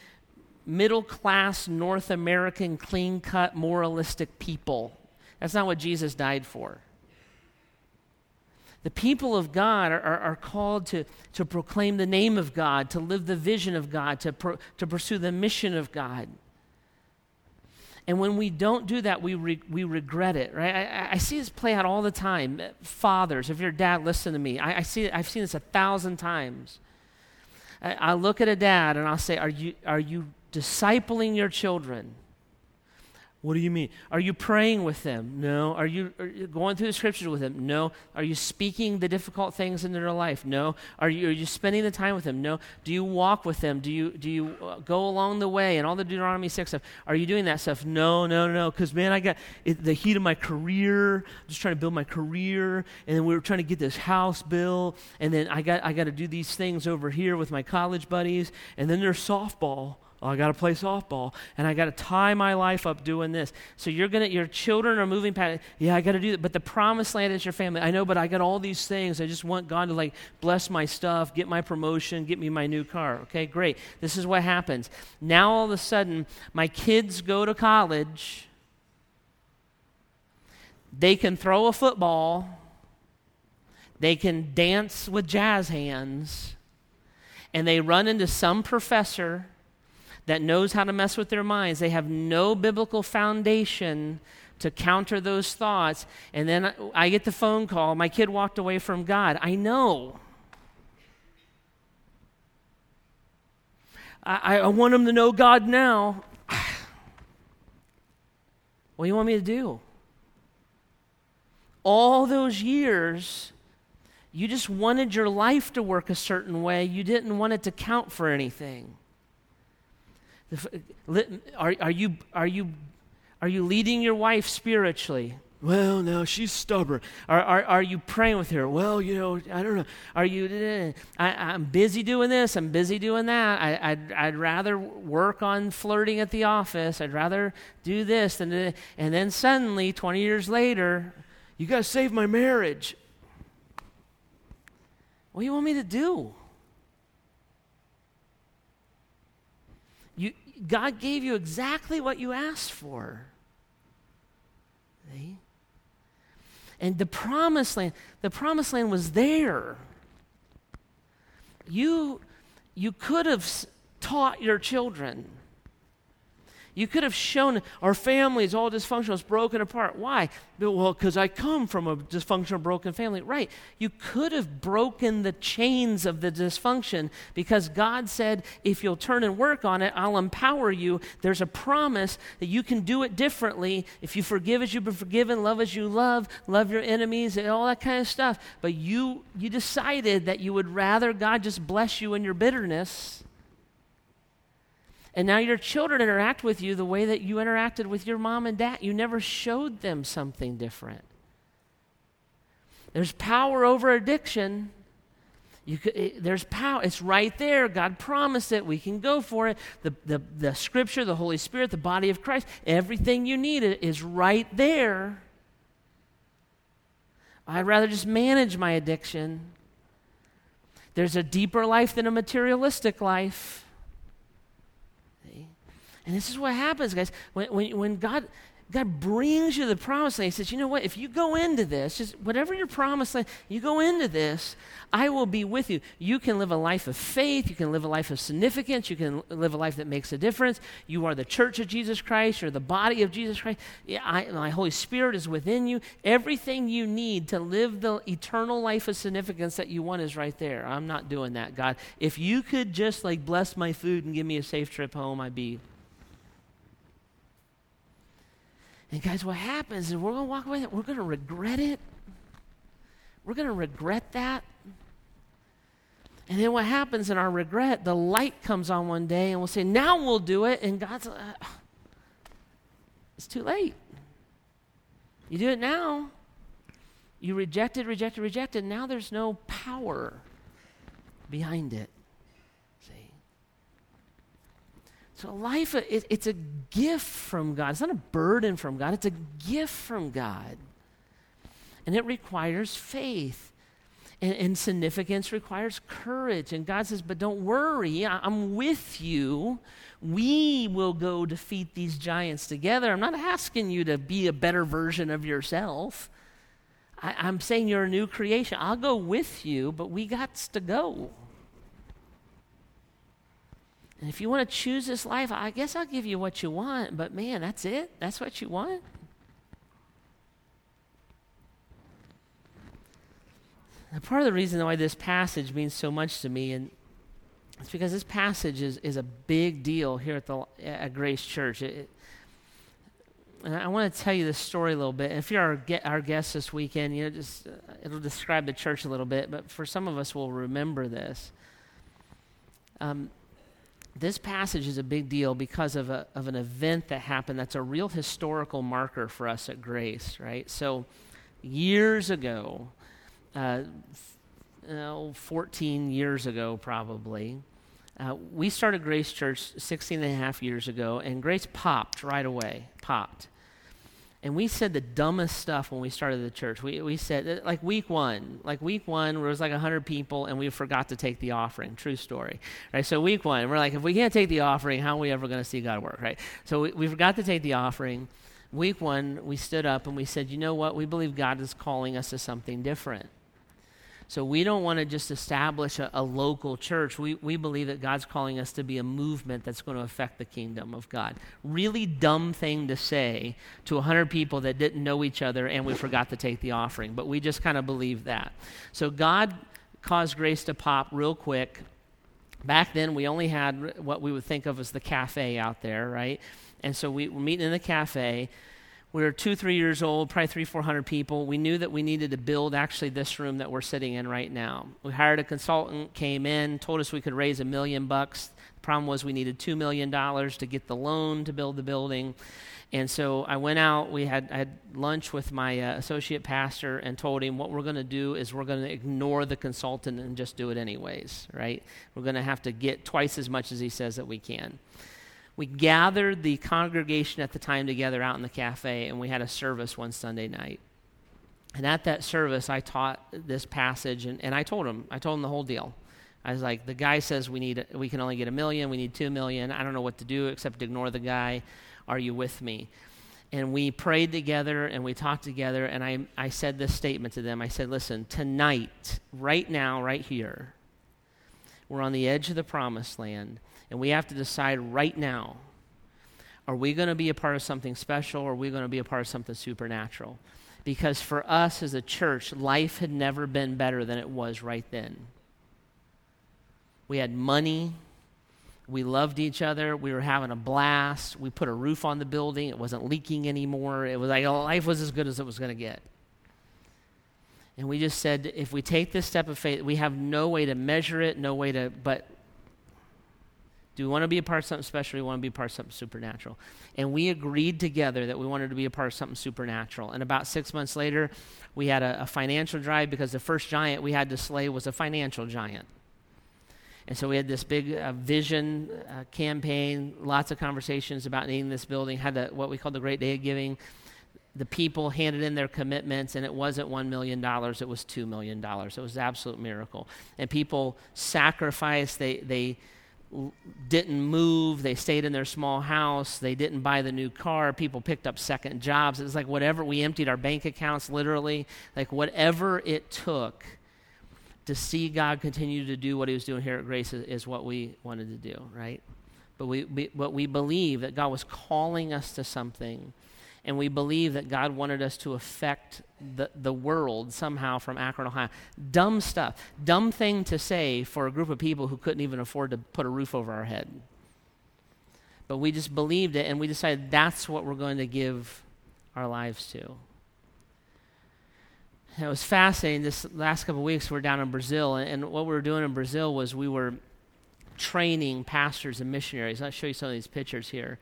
middle class, North American, clean cut, moralistic people. That's not what Jesus died for. The people of God are, are, are, called to, to proclaim the name of God, to live the vision of God, to, pro, to pursue the mission of God. And when we don't do that, we, re, we regret it, right? I, I, see this play out all the time. Fathers, if you're a dad, listen to me. I, I see, I've seen this a thousand times. I, I look at a dad and I'll say, Are you, are you discipling your children? What do you mean? Are you praying with them? No. Are you, are you, going through the scriptures with them? No. Are you speaking the difficult things in their life? No. Are you, are you spending the time with them? No. Do you walk with them? Do you, do you uh, go along the way and all the Deuteronomy 6 stuff? Are you doing that stuff? No, no, no. Because, man, I got it, the heat of my career, just trying to build my career. And then we were trying to get this house built. And then I got, I got to do these things over here with my college buddies. And then there's softball. Oh, I got to play softball and I got to tie my life up doing this. So you're going to, your children are moving past, yeah, I got to do that. But the promised land is your family. I know, but I got all these things. I just want God to like bless my stuff, get my promotion, get me my new car. Okay, great. This is what happens. Now all of a sudden, my kids go to college. They can throw a football. They can dance with jazz hands. And they run into some professor that knows how to mess with their minds. They have no biblical foundation to counter those thoughts. And then I get the phone call my kid walked away from God. I know. I, I want him to know God now. <sighs> what do you want me to do? All those years, you just wanted your life to work a certain way. You didn't want it to count for anything. Are, are, you, are, you, are you leading your wife spiritually? Well, no, she's stubborn. Are, are, are you praying with her? Well, you know, I don't know. Are you, eh, I, am busy doing this, I'm busy doing that. I, I'd, I'd rather work on flirting at the office. I'd rather do this. Than, eh. and then suddenly, 20 years later, you got to save my marriage. What do you want me to do? You, God gave you exactly what you asked for. See? And the promised land, the promised land was there. You, you could have taught your children you could have shown our family is all dysfunctional, it's broken apart. Why? Well, because I come from a dysfunctional, broken family. Right. You could have broken the chains of the dysfunction because God said, if you'll turn and work on it, I'll empower you. There's a promise that you can do it differently. If you forgive as you've been forgiven, love as you love, love your enemies, and all that kind of stuff. But you, you decided that you would rather God just bless you in your bitterness and now your children interact with you the way that you interacted with your mom and dad. You never showed them something different. There's power over addiction. Could, it, there's power. It's right there. God promised it. We can go for it. The, the, the scripture, the Holy Spirit, the body of Christ, everything you need is right there. I'd rather just manage my addiction. There's a deeper life than a materialistic life. And this is what happens, guys. When, when, when God, God brings you the promised land. He says, you know what? If you go into this, just whatever your promised land, you go into this, I will be with you. You can live a life of faith. You can live a life of significance. You can live a life that makes a difference. You are the church of Jesus Christ. You're the body of Jesus Christ. I, my Holy Spirit is within you. Everything you need to live the eternal life of significance that you want is right there. I'm not doing that, God. If you could just like bless my food and give me a safe trip home, I'd be And guys, what happens is we're going to walk away, we're going to regret it. We're going to regret that. And then what happens in our regret, the light comes on one day and we'll say, now we'll do it. And God's, uh, it's too late. You do it now. You rejected, rejected, rejected. Now there's no power behind it. So life, it, it's a gift from God. It's not a burden from God, it's a gift from God. And it requires faith. And, and significance requires courage. And God says, But don't worry, I, I'm with you. We will go defeat these giants together. I'm not asking you to be a better version of yourself. I, I'm saying you're a new creation. I'll go with you, but we got to go. And if you want to choose this life, I guess I'll give you what you want, but man, that's it? That's what you want? Part of the reason why this passage means so much to me, and it's because this passage is, is a big deal here at, the, at Grace Church. It, and I want to tell you this story a little bit. If you're our, our guest this weekend, you know, just uh, it'll describe the church a little bit. But for some of us, we'll remember this. Um, this passage is a big deal because of, a, of an event that happened that's a real historical marker for us at Grace, right? So, years ago, uh, f- 14 years ago probably, uh, we started Grace Church 16 and a half years ago, and Grace popped right away, popped. And we said the dumbest stuff when we started the church. We, we said, uh, like week one, like week one, there was like 100 people and we forgot to take the offering. True story. Right? So, week one, we're like, if we can't take the offering, how are we ever going to see God work? Right? So, we, we forgot to take the offering. Week one, we stood up and we said, you know what? We believe God is calling us to something different. So we don't want to just establish a, a, local church. We, we believe that God's calling us to be a movement that's going to affect the kingdom of God. Really dumb thing to say to 100 people that didn't know each other and we forgot to take the offering, but we just kind of believe that. So God caused grace to pop real quick. Back then, we only had what we would think of as the cafe out there, right? And so we were meeting in the cafe we were two, three years old, probably three, four hundred people. We knew that we needed to build actually this room that we're sitting in right now. We hired a consultant, came in, told us we could raise a million bucks. The problem was we needed two million dollars to get the loan to build the building. And so I went out. We had, I had lunch with my uh, associate pastor and told him what we're going to do is we're going to ignore the consultant and just do it anyways, right? We're going to have to get twice as much as he says that we can we gathered the congregation at the time together out in the cafe, and we had a service one Sunday night. And at that service, I taught this passage, and, and I told him, I told him the whole deal. I was like, the guy says we need, we can only get a million, we need two million. I don't know what to do except ignore the guy. Are you with me? And we prayed together and we talked together, and I, I said this statement to them. I said, listen, tonight, right now, right here, we're on the edge of the promised land. And we have to decide right now are we going to be a part of something special or are we going to be a part of something supernatural? Because for us as a church, life had never been better than it was right then. We had money. We loved each other. We were having a blast. We put a roof on the building. It wasn't leaking anymore. It was like life was as good as it was going to get. And we just said, if we take this step of faith, we have no way to measure it, no way to, but do we want to be a part of something special? Or do we want to be a part of something supernatural? And we agreed together that we wanted to be a part of something supernatural. And about six months later, we had a, a financial drive because the first giant we had to slay was a financial giant. And so we had this big uh, vision uh, campaign, lots of conversations about needing this building, had a, what we called the Great Day of Giving. The people handed in their commitments, and it wasn't $1 million, it was $2 million. It was an absolute miracle. And people sacrificed, they, they, didn't move. They stayed in their small house. They didn't buy the new car. People picked up second jobs. It was like whatever. We emptied our bank accounts literally. Like whatever it took to see God continue to do what He was doing here at Grace is, is what we wanted to do, right? But we, we, but we believe that God was calling us to something and we believe that God wanted us to affect the, the world somehow from Akron, Ohio. Dumb stuff. Dumb thing to say for a group of people who couldn't even afford to put a roof over our head. But we just believed it and we decided that's what we're going to give our lives to. it was fascinating. This last couple of weeks, we are down in Brazil, and, and what we were doing in Brazil was we were training pastors and missionaries. I'll show you some of these pictures here.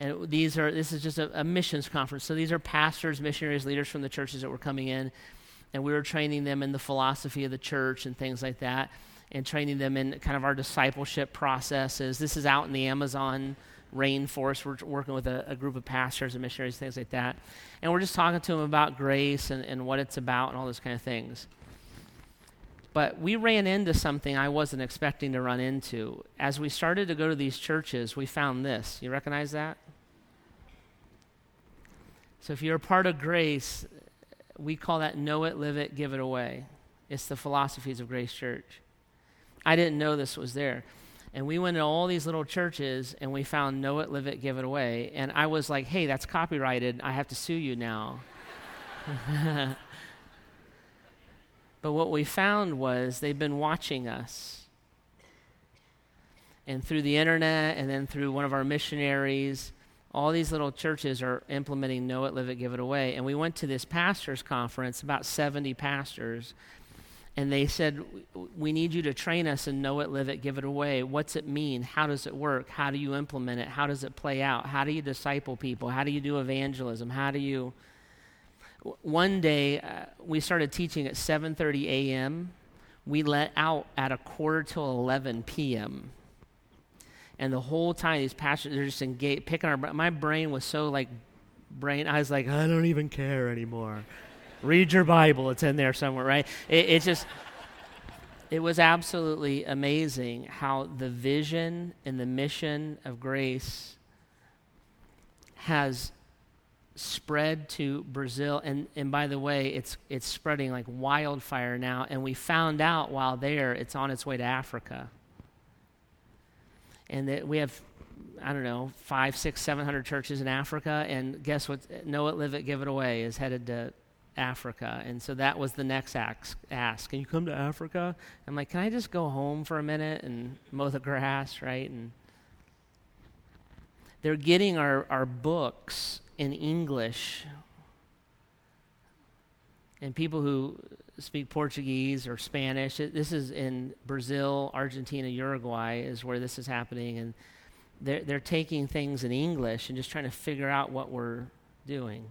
And these are this is just a, a missions conference. So these are pastors, missionaries, leaders from the churches that were coming in, and we were training them in the philosophy of the church and things like that, and training them in kind of our discipleship processes. This is out in the Amazon rainforest. We're working with a, a, group of pastors and missionaries, things like that. And we're just talking to them about grace and, and what it's about and all those kind of things. But we ran into something I wasn't expecting to run into. As we started to go to these churches, we found this. You recognize that? So if you're a part of grace, we call that know it, live it, give it away. It's the philosophies of Grace Church. I didn't know this was there. And we went to all these little churches and we found know it, live it, give it away. And I was like, hey, that's copyrighted. I have to sue you now. <laughs> but what we found was they've been watching us. And through the internet and then through one of our missionaries, all these little churches are implementing Know It, Live It, Give It Away. And we went to this pastors' conference, about 70 pastors, and they said, We need you to train us and know it, live it, give it away. What's it mean? How does it work? How do you implement it? How does it play out? How do you disciple people? How do you do evangelism? How do you. One day, uh, we started teaching at 7:30 a.m. We let out at a quarter till 11 p.m. And the whole time, these pastors, they're just engaged, picking our, my brain was so like, brain, I was like, I don't even care anymore. Read your Bible, it's in there somewhere, right? It, it just, it was absolutely amazing how the vision and the mission of grace has spread to Brazil. And, and by the way, it's, it's spreading like wildfire now. And we found out while there, it's on its way to Africa and that we have I don't know, five, six, seven hundred churches in Africa, and guess what? Know it, live it, give it away is headed to Africa, and so that was the next ask. Ask, can you come to Africa? I'm like, can I just go home for a minute and mow the grass, right? And they're getting our our books in English, and people who speak Portuguese or Spanish. This is in Brazil, Argentina, Uruguay is where this is happening, and they're they're taking things in English and just trying to figure out what we're doing.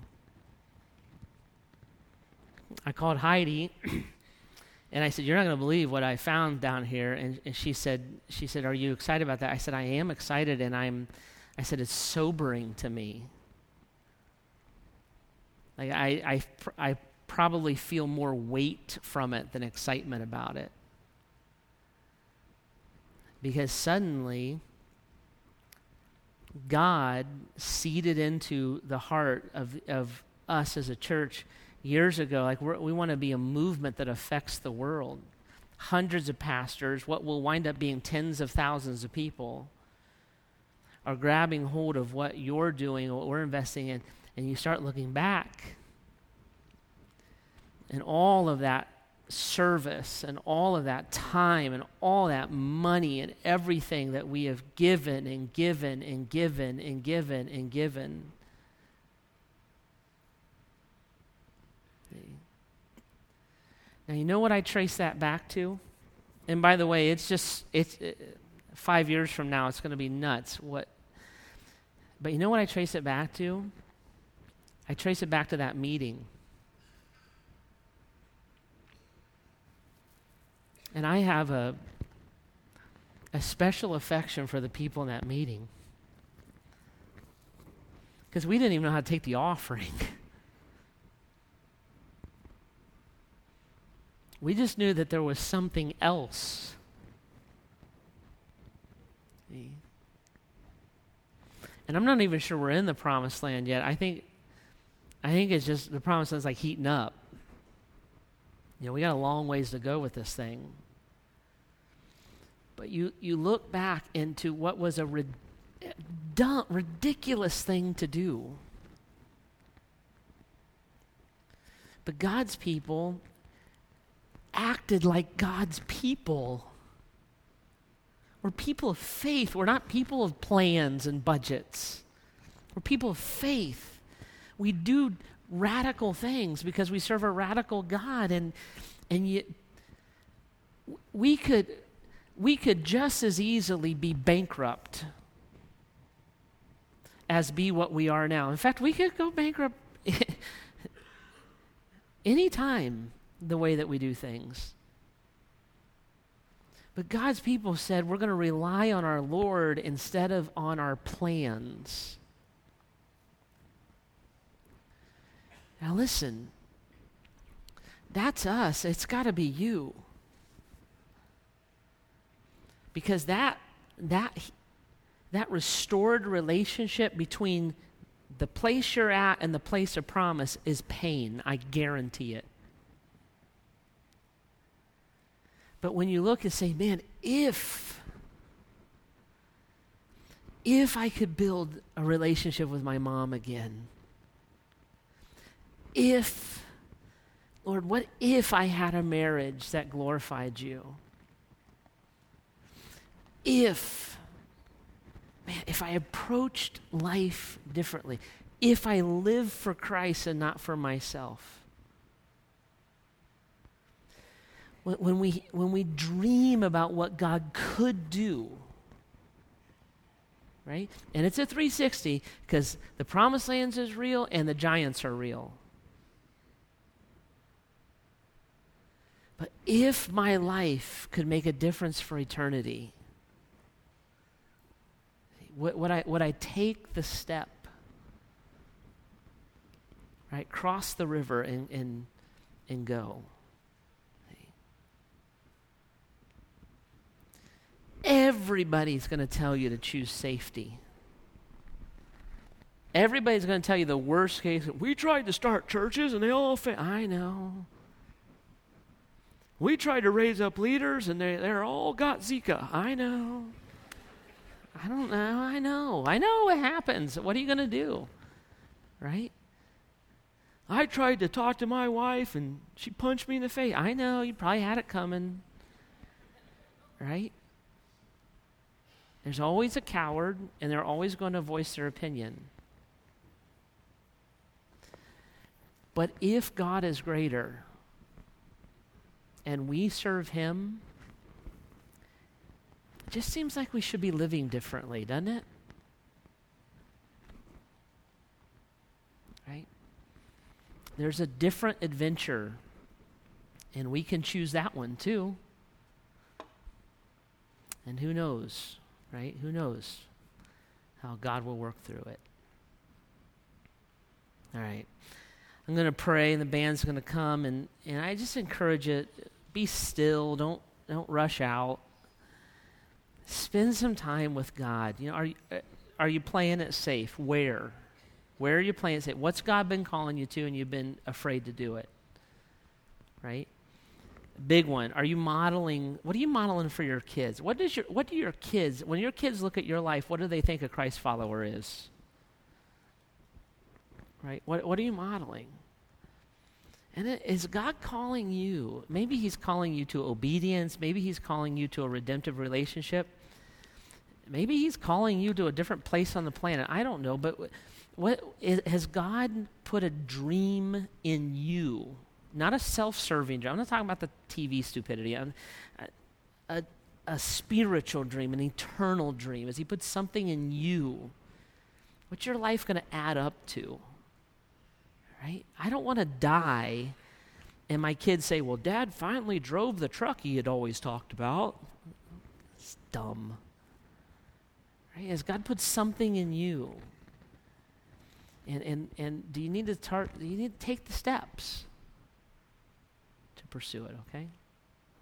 I called Heidi, <clears throat> and I said, "You're not going to believe what I found down here." And, and she said, "She said, are you excited about that?" I said, "I am excited, and I'm." I said, "It's sobering to me." Like I, I, I probably feel more weight from it than excitement about it. Because suddenly, God seeded into the heart of, of us as a church years ago, like we want to be a movement that affects the world. Hundreds of pastors, what will wind up being tens of thousands of people, are grabbing hold of what you're doing, what we're investing in, and you start looking back and all of that service and all of that time and all that money and everything that we have given and given and given and given and given. Now, you know what I trace that back to? And by the way, it's just, it's it, five years from now, it's going to be nuts. What, but you know what I trace it back to? I trace it back to that meeting. And I have a, a special affection for the people in that meeting. Because we didn't even know how to take the offering. <laughs> we just knew that there was something else. And I'm not even sure we're in the promised land yet. I think I think it's just the promised land's like heating up. You know, we got a long ways to go with this thing. But you, you look back into what was a rid- dumb, ridiculous thing to do. But God's people acted like God's people. We're people of faith. We're not people of plans and budgets. We're people of faith. We do radical things because we serve a radical God and and yet we could we could just as easily be bankrupt as be what we are now. In fact, we could go bankrupt <laughs> anytime the way that we do things. But God's people said we're going to rely on our Lord instead of on our plans. Now, listen, that's us. It's got to be you. Because that, that, that restored relationship between the place you're at and the place of promise is pain. I guarantee it. But when you look and say, man, if, if I could build a relationship with my mom again, if, Lord, what if I had a marriage that glorified you? If, man, if I approached life differently, if I lived for Christ and not for myself. When we, when we dream about what God could do, right? And it's a 360 because the promised lands is real and the giants are real. But if my life could make a difference for eternity, would, I, would I take the step, right? Cross the river and, and, and go? Everybody's going to tell you to choose safety. Everybody's going to tell you the worst case. We tried to start churches and they all failed. I know. We tried to raise up leaders and they, they're all got Zika. I know. I don't know. I know. I know what happens. What are you going to do? Right? I tried to talk to my wife and she punched me in the face. I know. You probably had it coming. Right? There's always a coward and they're always going to voice their opinion. But if God is greater, and we serve Him, it just seems like we should be living differently, doesn't it? Right? There's a different adventure, and we can choose that one too. And who knows, right? Who knows how God will work through it? All right. I'm going to pray, and the band's going to come, and, and I just encourage it be still. Don't don't rush out. Spend some time with God. You know, are you, uh, are you playing it safe? Where? Where are you playing it safe? What's God been calling you to and you've been afraid to do it? Right? Big one. Are you modeling what are you modeling for your kids? What does your what do your kids when your kids look at your life, what do they think a Christ follower is? Right? What what are you modeling? And is God calling you? Maybe He's calling you to obedience. Maybe He's calling you to a redemptive relationship. Maybe He's calling you to a different place on the planet. I don't know. But has God put a dream in you? Not a self serving dream. I'm not talking about the TV stupidity. A, a, a spiritual dream, an eternal dream. Has He put something in you? What's your life going to add up to? Right? I don't want to die and my kids say, Well, dad finally drove the truck he had always talked about. It's dumb. Right? Has God put something in you? And, and, and do you need to tar- you need to take the steps to pursue it, okay?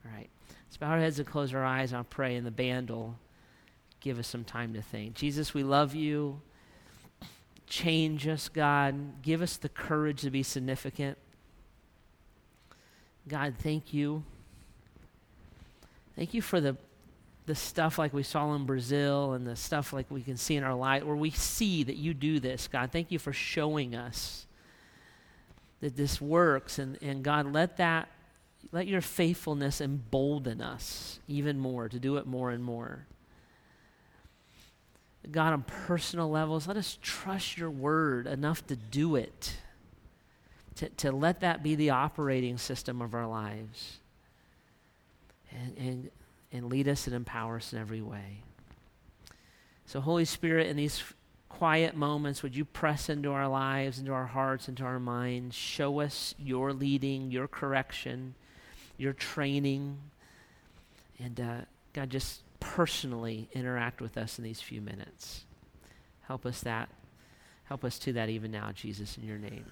All right. Let's bow our heads and close our eyes. and I'll pray, and the band will give us some time to think. Jesus, we love you. Change us, God. Give us the courage to be significant. God, thank you. Thank you for the the stuff like we saw in Brazil and the stuff like we can see in our life where we see that you do this, God. Thank you for showing us that this works. And, and God, let that, let your faithfulness embolden us even more to do it more and more. God, on personal levels, let us trust your word enough to do it, to, to let that be the operating system of our lives. And, and and lead us and empower us in every way. So, Holy Spirit, in these quiet moments, would you press into our lives, into our hearts, into our minds? Show us your leading, your correction, your training. And uh, God, just personally interact with us in these few minutes. Help us that. Help us to that even now, Jesus, in your name.